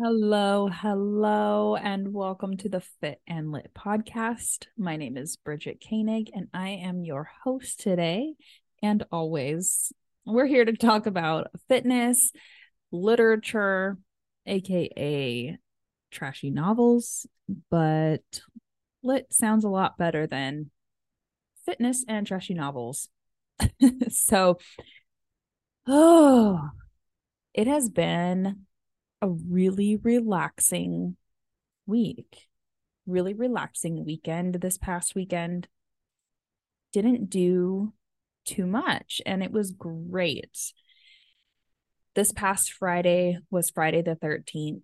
Hello, hello, and welcome to the Fit and Lit podcast. My name is Bridgette Koenig, and I am your host today. And always, we're here to talk about fitness, literature, aka trashy novels, but lit sounds a lot better than fitness and trashy novels. so, oh, it has been a really relaxing week. Really relaxing weekend this past weekend. Didn't do too much and it was great. This past Friday was Friday the 13th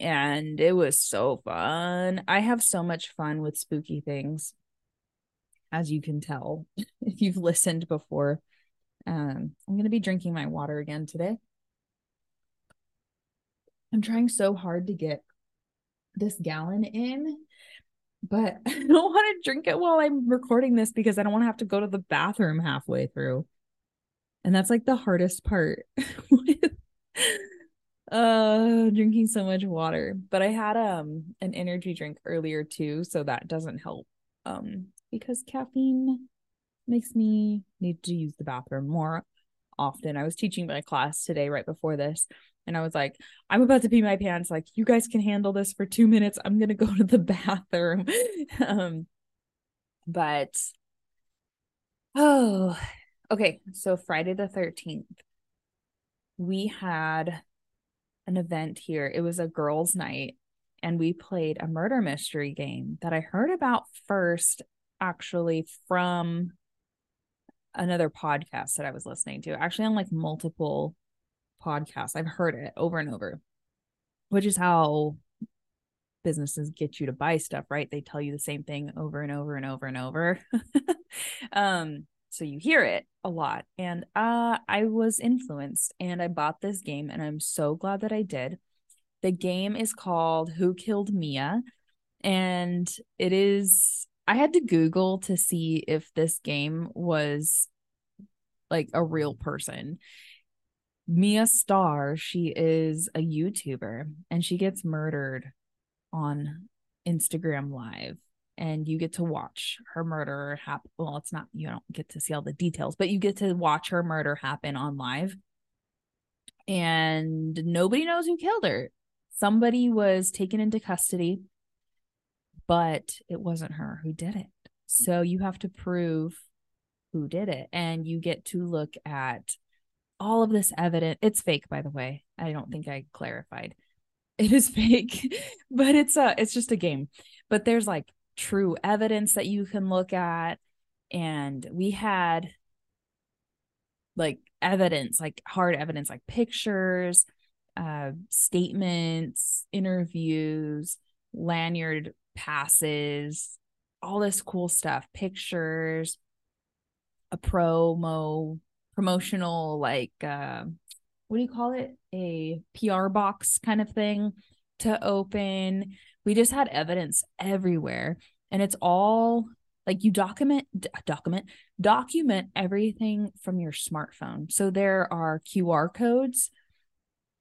and it was so fun. I have so much fun with spooky things as you can tell if you've listened before. Um, I'm going to be drinking my water again today. I'm trying so hard to get this gallon in, but I don't want to drink it while I'm recording this because I don't want to have to go to the bathroom halfway through. And that's like the hardest part with uh drinking so much water. But I had um an energy drink earlier too, so that doesn't help. Um because caffeine makes me need to use the bathroom more often. I was teaching my class today right before this and I was like, I'm about to pee my pants. Like, you guys can handle this for two minutes. I'm gonna go to the bathroom. um, but oh, okay. So Friday the 13th, we had an event here. It was a girls' night, and we played a murder mystery game that I heard about first, actually, from another podcast that I was listening to, actually on like multiple podcasts. I've heard it over and over, which is how businesses get you to buy stuff, right? They tell you the same thing over and over and over and over. um, so you hear it a lot. And uh I was influenced and I bought this game and I'm so glad that I did. The game is called Who Killed Mia and it is I had to Google to see if this game was like a real person. Mia Starr, she is a YouTuber and she gets murdered on Instagram Live. And you get to watch her murder happen. Well, it's not, you don't get to see all the details, but you get to watch her murder happen on live. And nobody knows who killed her. Somebody was taken into custody, but it wasn't her who did it. So you have to prove who did it. And you get to look at all of this evidence. It's fake, by the way. I don't think I clarified. It is fake, but it's a it's just a game. But there's like true evidence that you can look at. And we had like evidence, like hard evidence, like pictures, uh, statements, interviews, lanyard passes, all this cool stuff, pictures, a promo promotional like uh what do you call it? A pr box kind of thing to open. We just had evidence everywhere and it's all like you document document document everything from your smartphone. So there are qr codes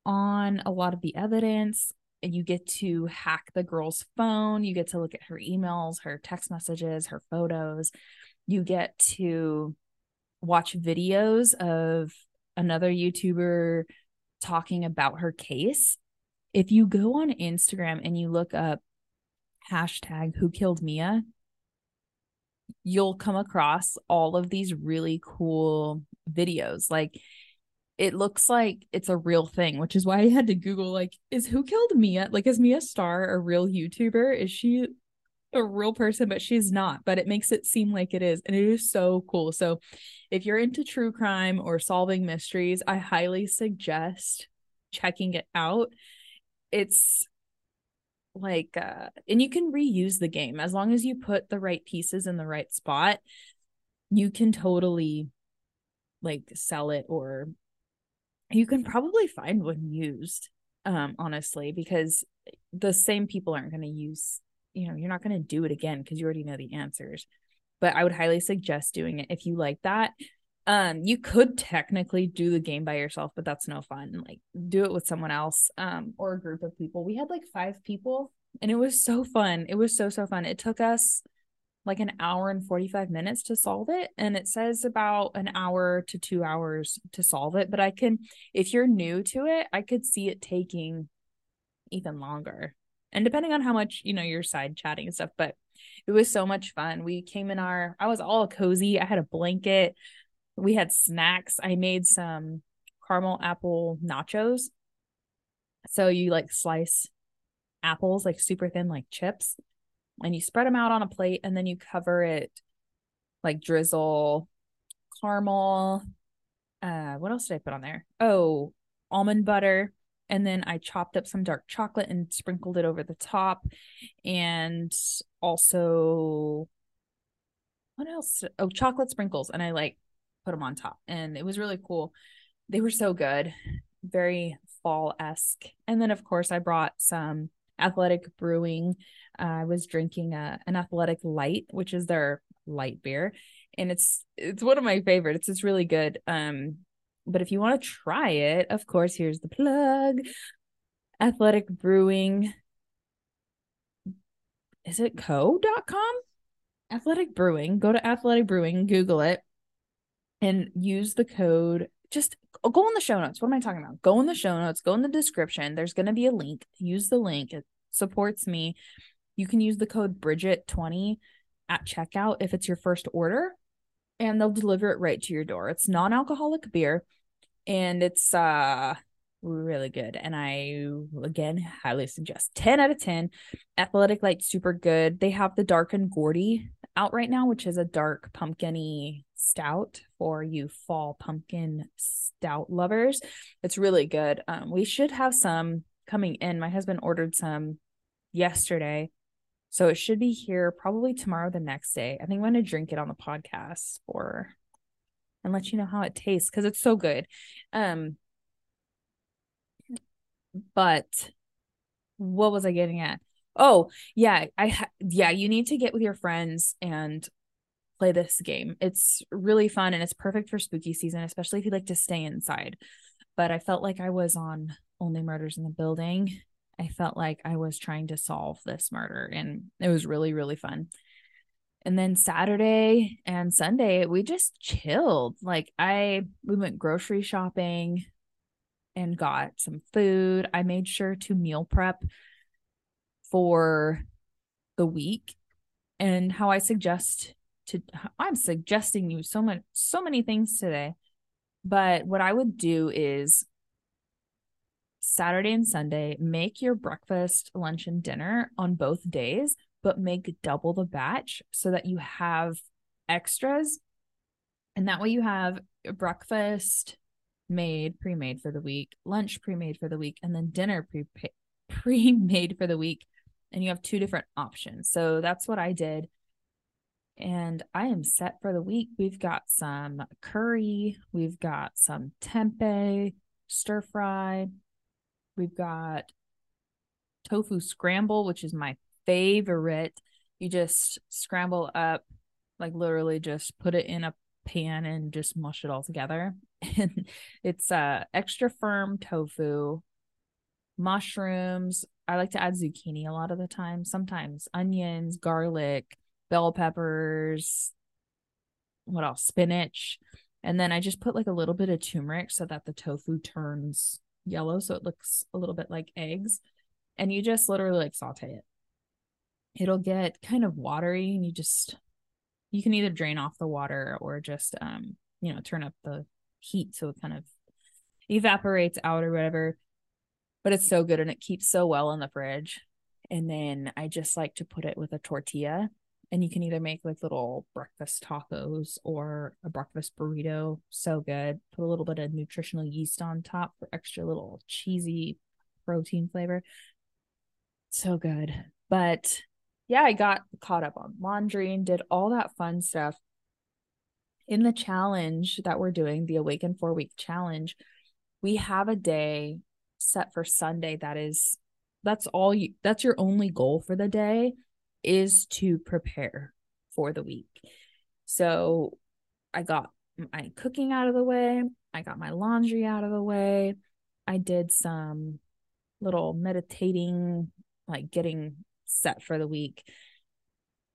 on a lot of the evidence and you get to hack the girl's phone. You get to look at her emails her text messages her photos. You get to watch videos of another YouTuber talking about her case. If you go on Instagram and you look up hashtag who killed Mia, you'll come across all of these really cool videos. Like it looks like it's a real thing, which is why I had to Google like, is who killed Mia? Like, is Mia Starr a real YouTuber? Is she a real person, but she's not, but it makes it seem like it is. And it is so cool. So if you're into true crime or solving mysteries, I highly suggest checking it out. It's like uh and you can reuse the game as long as you put the right pieces in the right spot you can totally like sell it or you can probably find one used um honestly because the same people aren't going to use you know, you're not going to do it again because you already know the answers. But I would highly suggest doing it if you like that. Um, you could technically do the game by yourself, but that's no fun. Like do it with someone else, um, or a group of people. We had like five people and it was so fun. It was so so fun. It took us like an hour and 45 minutes to solve it and it says about an hour to 2 hours to solve it, but I can if you're new to it, I could see it taking even longer. And depending on how much, you know, you're side chatting and stuff, but it was so much fun. We came in our I was all cozy. I had a blanket we had snacks. I made some caramel apple nachos. So you like slice apples like super thin, like chips, and you spread them out on a plate, and then you cover it like drizzle caramel. Uh, what else did I put on there? Oh, almond butter. And then I chopped up some dark chocolate and sprinkled it over the top. And also, what else? Oh, chocolate sprinkles. And I like put them on top. And it was really cool. They were so good, very fall esque. And then, of course, I brought some athletic brewing. Uh, I was drinking a, an athletic light, which is their light beer. And it's it's one of my favorites. It's, it's really good. Um, but if you want to try it, of course, here's the plug. Athletic Brewing. Is it co.com? Athletic Brewing. Go to Athletic Brewing, Google it and use the code just go in the show notes. What am I talking about? Go in the show notes, go in the description. There's going to be a link. Use the link. It supports me. You can use the code Bridgette20 at checkout if it's your first order, and they'll deliver it right to your door. It's non alcoholic beer and it's uh really good. And I again highly suggest 10 out of 10. Athletic Light, super good. They have the dark and Gourdy out right now, which is a dark pumpkiny stout for you fall pumpkin stout lovers. It's really good. Um, we should have some coming in. My husband ordered some yesterday. So it should be here probably tomorrow, the next day. I think I'm going to drink it on the podcast for and let you know how it tastes because it's so good. Um, but what was I getting at? Oh, yeah, I ha- yeah, you need to get with your friends and play this game. It's really fun and it's perfect for spooky season, especially if you like to stay inside. But I felt like I was on Only Murders in the Building. I felt like I was trying to solve this murder and it was really really fun. And then Saturday and Sunday we just chilled. Like I we went grocery shopping and got some food. I made sure to meal prep for the week and how I suggest to I'm suggesting you so much so many things today. But what I would do is Saturday and Sunday, make your breakfast, lunch, and dinner on both days, but make double the batch so that you have extras. And that way you have breakfast made, pre made for the week, lunch pre made for the week, and then dinner pre made for the week and you have two different options. So that's what I did. And I am set for the week. We've got some curry, we've got some tempeh, stir fry, we've got tofu scramble, which is my favorite. You just scramble up, like literally just put it in a pan and just mush it all together. And it's uh extra firm tofu, mushrooms, I like to add zucchini a lot of the time. Sometimes onions, garlic, bell peppers, what else? Spinach. And then I just put like a little bit of turmeric so that the tofu turns yellow so it looks a little bit like eggs. And you just literally like saute it. It'll get kind of watery and you just you can either drain off the water or just um, you know, turn up the heat so it kind of evaporates out or whatever but it's so good and it keeps so well in the fridge. And then I just like to put it with a tortilla. And you can either make like little breakfast tacos or a breakfast burrito. So good. Put a little bit of nutritional yeast on top for extra little cheesy protein flavor. So good. But yeah, I got caught up on laundry and did all that fun stuff. In the challenge that we're doing, the Awaken Four Week Challenge, we have a day set for Sunday that is that's all you that's your only goal for the day is to prepare for the week. So I got my cooking out of the way. I got my laundry out of the way. I did some little meditating, like getting set for the week,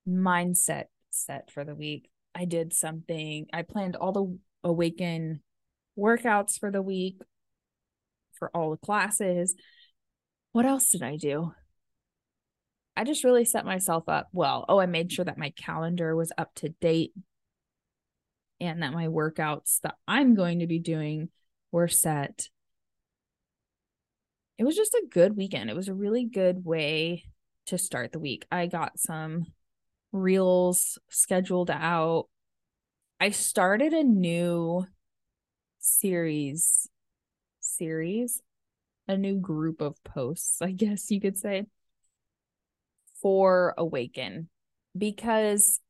mindset set for the week. I did something, I planned all the awaken workouts for the week for all the classes. What else did I do? I just really set myself up well. Oh, I made sure that my calendar was up to date and that my workouts that I'm going to be doing were set. It was just a good weekend. It was a really good way to start the week. I got some reels scheduled out. I started a new series series, a new group of posts, I guess you could say, for Awaken because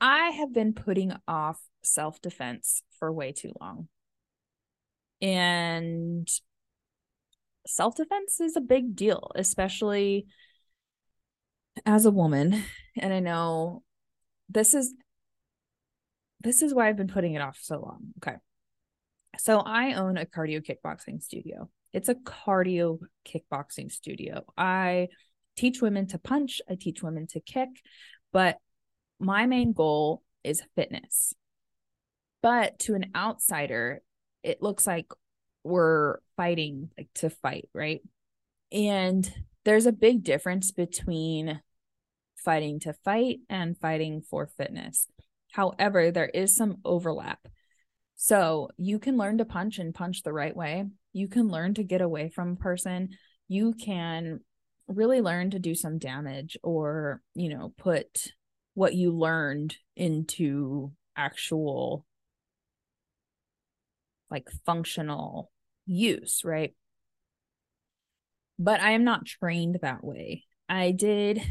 I have been putting off self defense for way too long. And self defense is a big deal, especially as a woman. And I know this is this is why I've been putting it off so long. Okay. So I own a cardio kickboxing studio. It's a cardio kickboxing studio. I teach women to punch, I teach women to kick, but my main goal is fitness. But to an outsider, it looks like we're fighting like to fight, right? And there's a big difference between fighting to fight and fighting for fitness. However, there is some overlap. So you can learn to punch and punch the right way. You can learn to get away from a person. You can really learn to do some damage or, you know, put what you learned into actual like functional use, right? But I am not trained that way. I did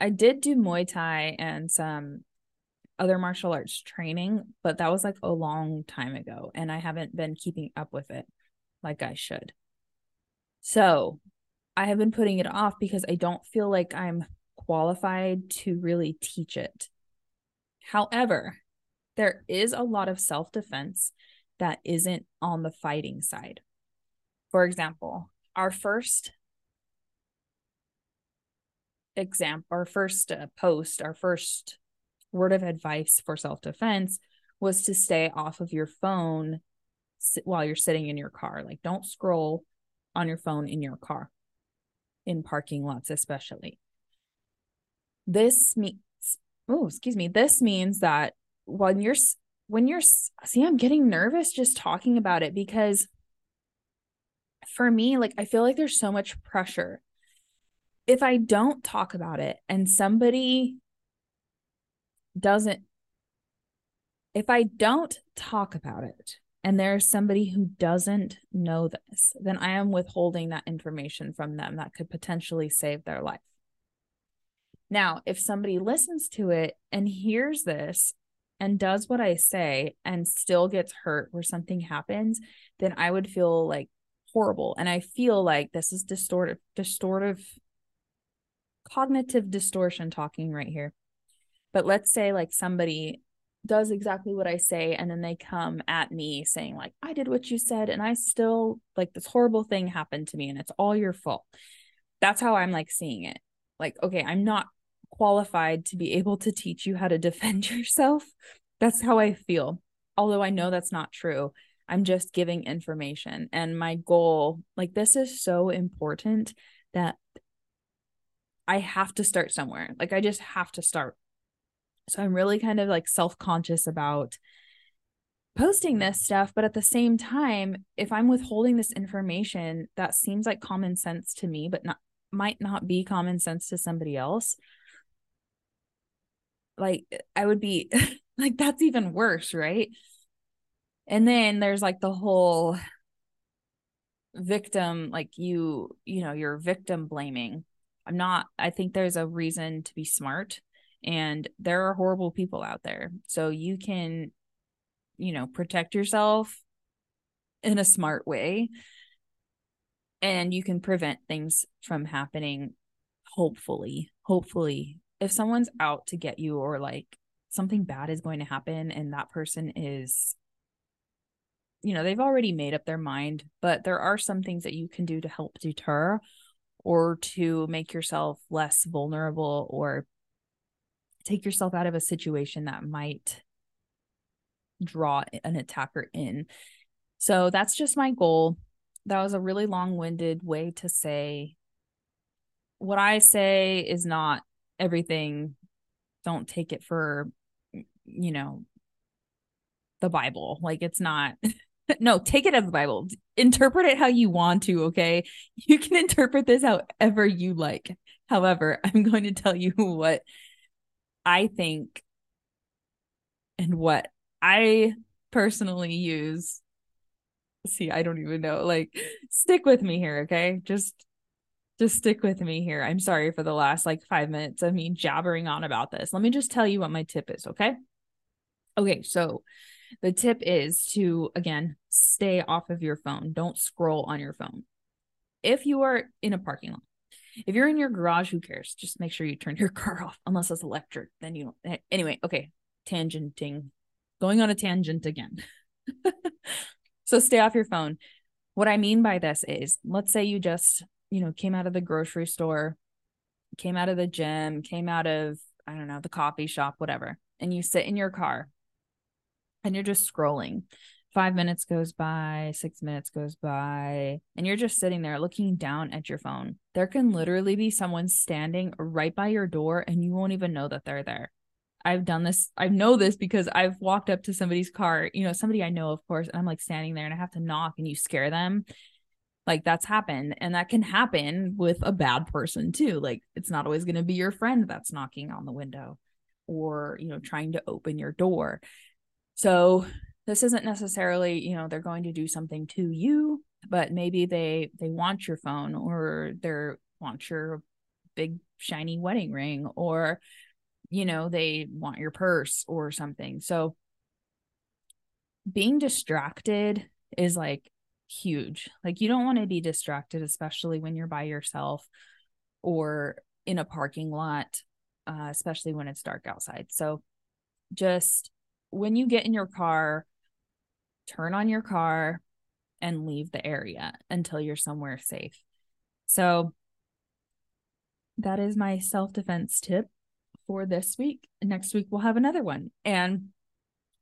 I did do Muay Thai and some other martial arts training, but that was like a long time ago and I haven't been keeping up with it like I should. So, I have been putting it off because I don't feel like I'm qualified to really teach it. However, there is a lot of self defense that isn't on the fighting side. For example, our first example, our first uh, post, our first word of advice for self defense was to stay off of your phone while you're sitting in your car. Like, don't scroll on your phone in your car, in parking lots, especially. This means, oh, excuse me, this means that when you're, when you're, see, I'm getting nervous just talking about it because for me, like, I feel like there's so much pressure. If I don't talk about it and somebody doesn't if I don't talk about it and there's somebody who doesn't know this, then I am withholding that information from them that could potentially save their life. Now, if somebody listens to it and hears this and does what I say and still gets hurt where something happens, then I would feel like horrible. And I feel like this is distortive, distortive, cognitive distortion talking right here. But let's say like somebody does exactly what I say and then they come at me saying like I did what you said and I still like this horrible thing happened to me and it's all your fault. That's how I'm like seeing it. Like okay, I'm not qualified to be able to teach you how to defend yourself. That's how I feel. Although I know that's not true. I'm just giving information and my goal like this is so important that I have to start somewhere. Like I just have to start so I'm really kind of like self conscious about posting this stuff. But at the same time, if I'm withholding this information that seems like common sense to me, but not might not be common sense to somebody else, like eh, I would be like, that's even worse, right? And then there's like the whole victim, like you, you know, you're victim blaming. I'm not, I think there's a reason to be smart and there are horrible people out there. So you can you know protect yourself in a smart way and you can prevent things from happening hopefully hopefully. If someone's out to get you or like something bad is going to happen and that person is you know they've already made up their mind but there are some things that you can do to help deter or to make yourself less vulnerable or take yourself out of a situation that might draw an attacker in. So that's just my goal. That was a really long-winded way to say what i say is not everything. Don't take it for you know the bible. Like it's not no take it as the bible. Interpret it how you want to okay? You can interpret this however you like. However i'm going to tell you what i think and what i personally use see i don't even know like stick with me here okay? Just just stick with me here. I'm sorry for the last like five minutes of me jabbering on about this. Let me just tell you what my tip is okay? Okay so the tip is to again stay off of your phone. Don't scroll on your phone. If you are in a parking lot if you're in your garage who cares just make sure you turn your car off unless it's electric then you don't eh, anyway okay tangenting going on a tangent again So stay off your phone. What I mean by this is let's say you just, you know, came out of the grocery store, came out of the gym, came out of, I don't know, the coffee shop, whatever, and you sit in your car and you're just scrolling. Five minutes goes by, six minutes goes by, and you're just sitting there looking down at your phone. There can literally be someone standing right by your door and you won't even know that they're there. I've done this. I know this because I've walked up to somebody's car, you know, somebody I know, of course, and I'm like standing there and I have to knock and you scare them. Like that's happened. And that can happen with a bad person too. Like it's not always going to be your friend that's knocking on the window or, you know, trying to open your door. So this isn't necessarily, you know, they're going to do something to you, but maybe they they want your phone or they're want your big shiny wedding ring or you know, they want your purse or something. So being distracted is like huge. Like you don't want to be distracted, especially when you're by yourself or in a parking lot, uh, especially when it's dark outside. So just when you get in your car, turn on your car and leave the area until you're somewhere safe. So that is my self defense tip for this week. Next week, we'll have another one. And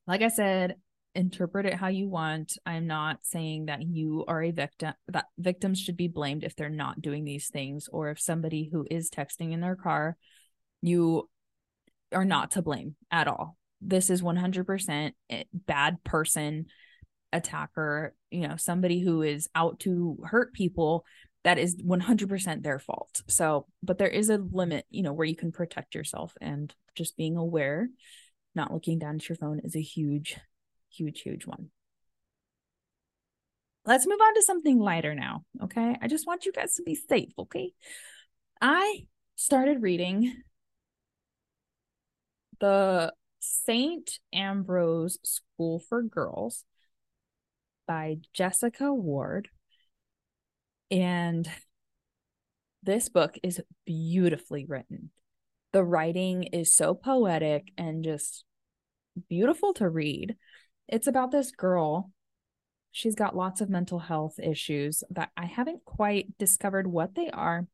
like I said, interpret it how you want. I'm not saying that you are a victim, that victims should be blamed if they're not doing these things, or if somebody who is texting in their car, you are not to blame at all. This is 100% eh, bad person attacker, you know, somebody who is out to hurt people that is 100% their fault. So, but there is a limit, you know, where you can protect yourself and just being aware, not looking down at your phone is a huge, huge, huge one. Let's move on to something lighter now. Okay. I just want you guys to be safe. Okay. I started reading the St. Ambrose School for Girls by Jessica Ward and this book is beautifully written. The writing is so poetic and just beautiful to read. It's about this girl. She's got lots of mental health issues that I haven't quite discovered what they are,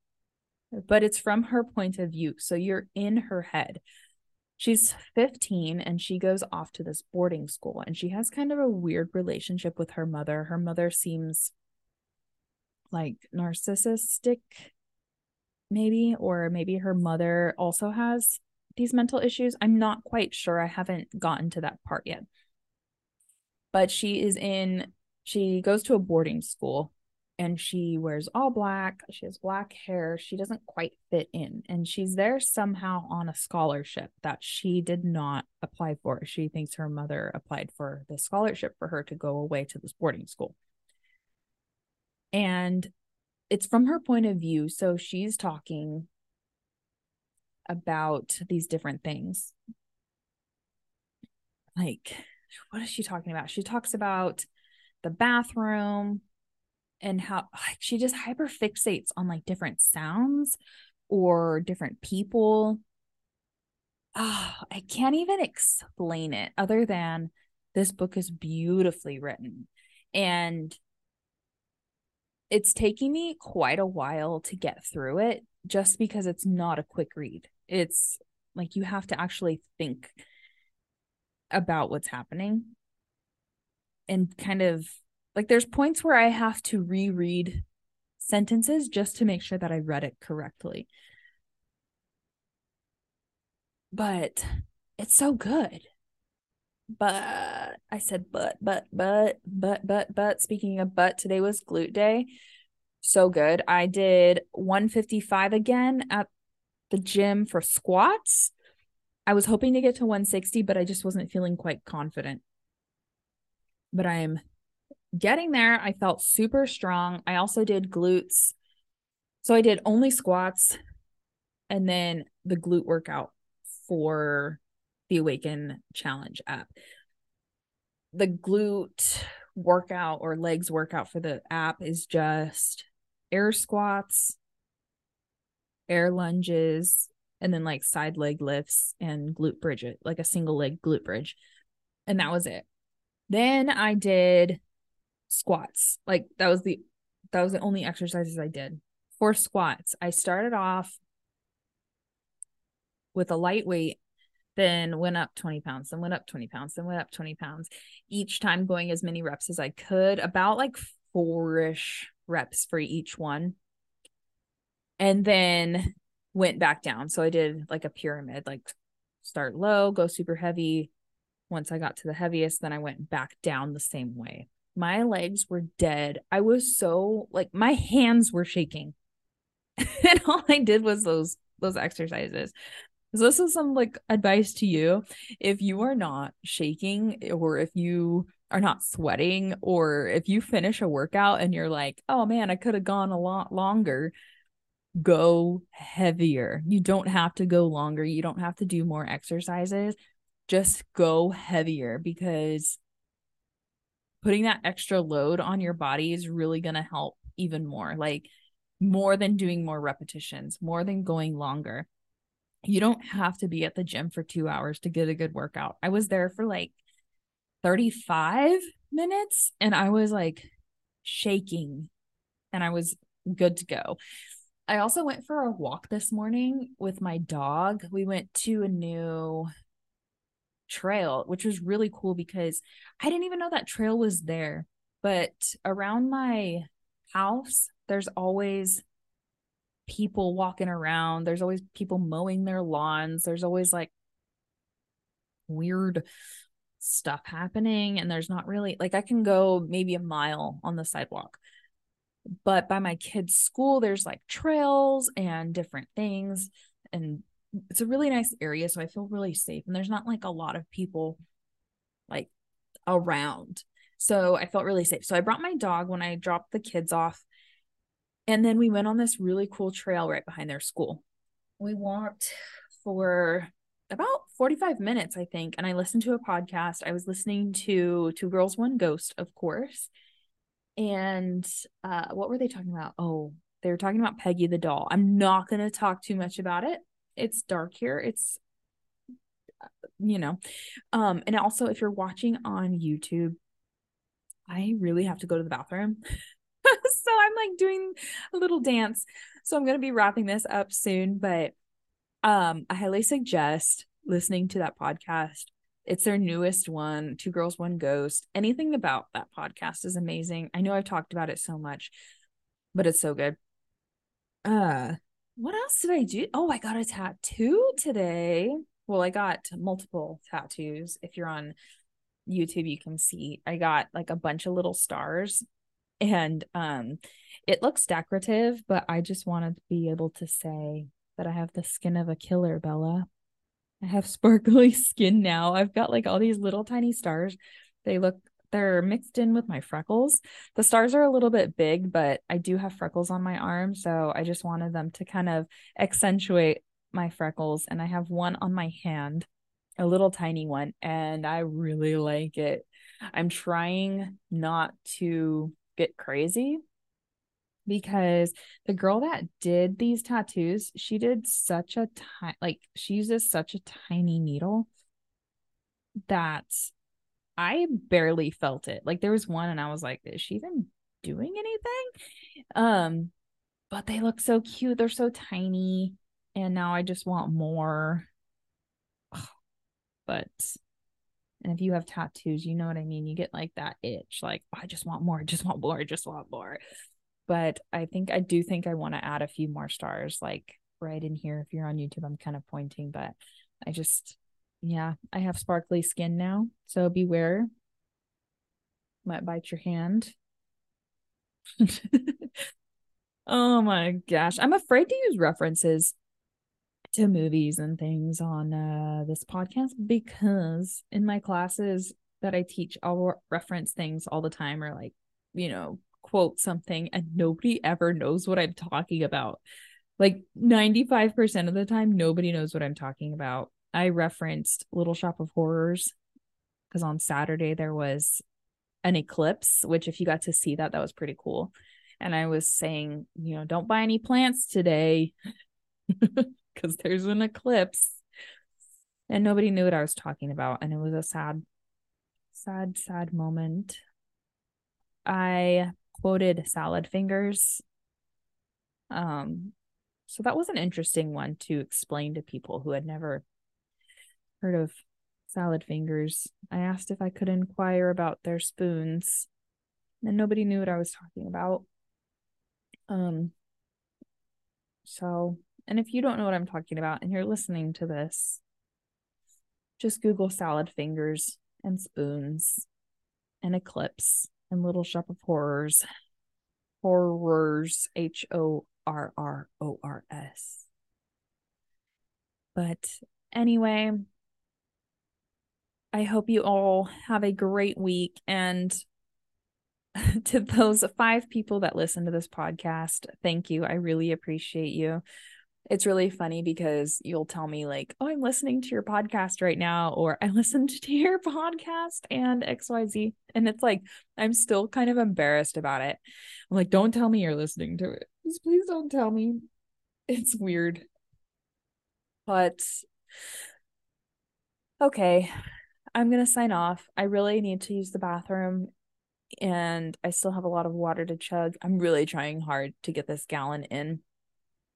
but it's from her point of view. So you're in her head. She's 15 and she goes off to this boarding school and she has kind of a weird relationship with her mother. Her mother seems like narcissistic maybe or maybe her mother also has these mental issues. I'm not quite sure. I haven't gotten to that part yet. But she is in she goes to a boarding school and she wears all black she has black hair she doesn't quite fit in and she's there somehow on a scholarship that she did not apply for. She thinks her mother applied for the scholarship for her to go away to this boarding school. And it's from her point of view so she's talking about these different things. Like what is she talking about? She talks about the bathroom and how like she just hyper fixates on like different sounds or different people oh, I can't even explain it other than this book is beautifully written. And it's taking me quite a while to get through it just because it's not a quick read. It's like you have to actually think about what's happening and kind of like there's points where I have to reread sentences just to make sure that I read it correctly. But it's so good. But I said, but, but, but, but, but, but. Speaking of but, today was glute day. So good. I did 155 again at the gym for squats. I was hoping to get to 160, but I just wasn't feeling quite confident. But I'm getting there. I felt super strong. I also did glutes. So I did only squats and then the glute workout for the Awaken Challenge app. The glute workout or legs workout for the app is just air squats, air lunges, and then like side leg lifts and glute bridge, like a single leg glute bridge. And that was it. Then I did squats. Like that was the that was the only exercises I did. For squats, I started off with a lightweight then went up 20 pounds, then went up 20 pounds, then went up 20 pounds, each time going as many reps as I could, about like four-ish reps for each one. And then went back down. So I did like a pyramid, like start low, go super heavy. Once I got to the heaviest, then I went back down the same way. My legs were dead. I was so like my hands were shaking. and all I did was those those exercises. So this is some like advice to you. If you are not shaking eh, or if you are not sweating or if you finish a workout and you're like, "Oh man, I could have gone a lot longer." Go heavier. You don't have to go longer. You don't have to do more exercises. Just go heavier because putting that extra load on your body is really going to help even more. Like more than doing more repetitions, more than going longer you don't have to be at the gym for two hours to get a good workout. I was there for like 35 minutes and I was like shaking and I was good to go. I also went for a walk this morning with my dog. We went to a new trail, which was really cool because I didn't even know that trail was there. But around my house, there's always people walking around. There's always people mowing their lawns. There's always like weird stuff happening. And there's not really like I can go maybe a mile on the sidewalk. But by my kids' school, there's like trails and different things. And it's a really nice area. So I feel really safe. And there's not like a lot of people like around. So I felt really safe. So I brought my dog when I dropped the kids off and then we went on this really cool trail right behind their school. We walked for about 45 minutes, I think. And I listened to a podcast. I was listening to Two Girls, One Ghost, of course. And uh, what were they talking about? Oh, they were talking about Peggy the doll. I'm not going to talk too much about it. It's dark here. It's, uh, you know, um, and also if you're watching on YouTube, I really have to go to the bathroom. so I'm like doing a little dance. So I'm going to be wrapping this up soon, but um I highly suggest listening to that podcast. It's their newest one, Two Girls One Ghost. Anything about that podcast is amazing. I know I've talked about it so much, but it's so good. Uh what else did I do? Oh, I got a tattoo today. Well, I got multiple tattoos. If you're on YouTube, you can see I got like a bunch of little stars and um it looks decorative but i just wanted to be able to say that i have the skin of a killer bella i have sparkly skin now i've got like all these little tiny stars they look they're mixed in with my freckles. The stars are a little bit big but i do have freckles on my arm so i just wanted them to kind of accentuate my freckles and i have one on my hand a little tiny one and i really like it. I'm trying not to get crazy because the girl that did these tattoos, she did such a tiny, like she uses such a tiny needle that I barely felt it. Like there was one and I was like, is she even doing anything? Um, but they look so cute. They're so tiny. And now I just want more. But and if you have tattoos, you know what I mean. You get like that itch, like oh, I just want more, I just want more, I just want more. But I think I do think I want to add a few more stars, like right in here. If you're on YouTube, I'm kind of pointing, but I just yeah, I have sparkly skin now. So beware. Might bite your hand. oh my gosh. I'm afraid to use references to movies and things on uh, this podcast because in my classes that I teach, I'll reference things all the time or like, you know, quote something and nobody ever knows what I'm talking about. Like 95% of the time, nobody knows what I'm talking about. I referenced Little Shop of Horrors because on Saturday there was an eclipse, which if you got to see that, that was pretty cool. And I was saying, you know, don't buy any plants today because there's an eclipse. And nobody knew what I was talking about. And it was a sad, sad, sad moment. I quoted salad fingers. Um, so that was an interesting one to explain to people who had never heard of salad fingers. I asked if I could inquire about their spoons, and nobody knew what I was talking about. Um, so, and if you don't know what I'm talking about and you're listening to this, just Google salad fingers and spoons and eclipse and Little Shop of Horrors. Horrors, H O R R O R S. But anyway, I hope you all have a great week. And to those five people that listen to this podcast, thank you. I really appreciate you. It's really funny because you'll tell me, like, oh, I'm listening to your podcast right now, or I listened to your podcast and XYZ. And it's like, I'm still kind of embarrassed about it. I'm like, don't tell me you're listening to it. Just please don't tell me. It's weird. But okay. I'm going to sign off. I really need to use the bathroom and I still have a lot of water to chug. I'm really trying hard to get this gallon in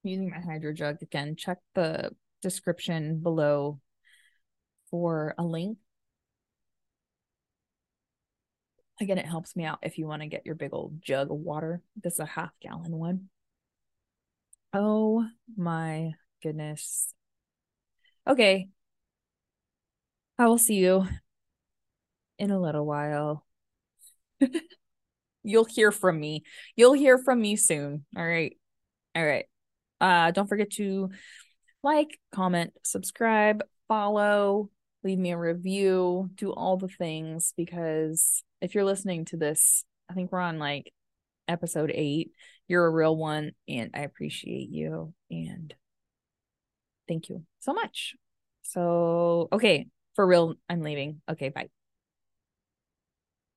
using my hydro jug again. Check the description below for a link. Again, it helps me out if you want to get your big old jug of water. This is a half gallon one. Oh my goodness. Okay, I will see you in a little while. You'll hear from me. You'll hear from me soon. All right. All right. Uh don't forget to like, comment, subscribe, follow, leave me a review, do all the things because if you're listening to this, I think we're on like episode 8. You're a real one and I appreciate you and thank you so much. So, okay, for real, I'm leaving. Okay, bye.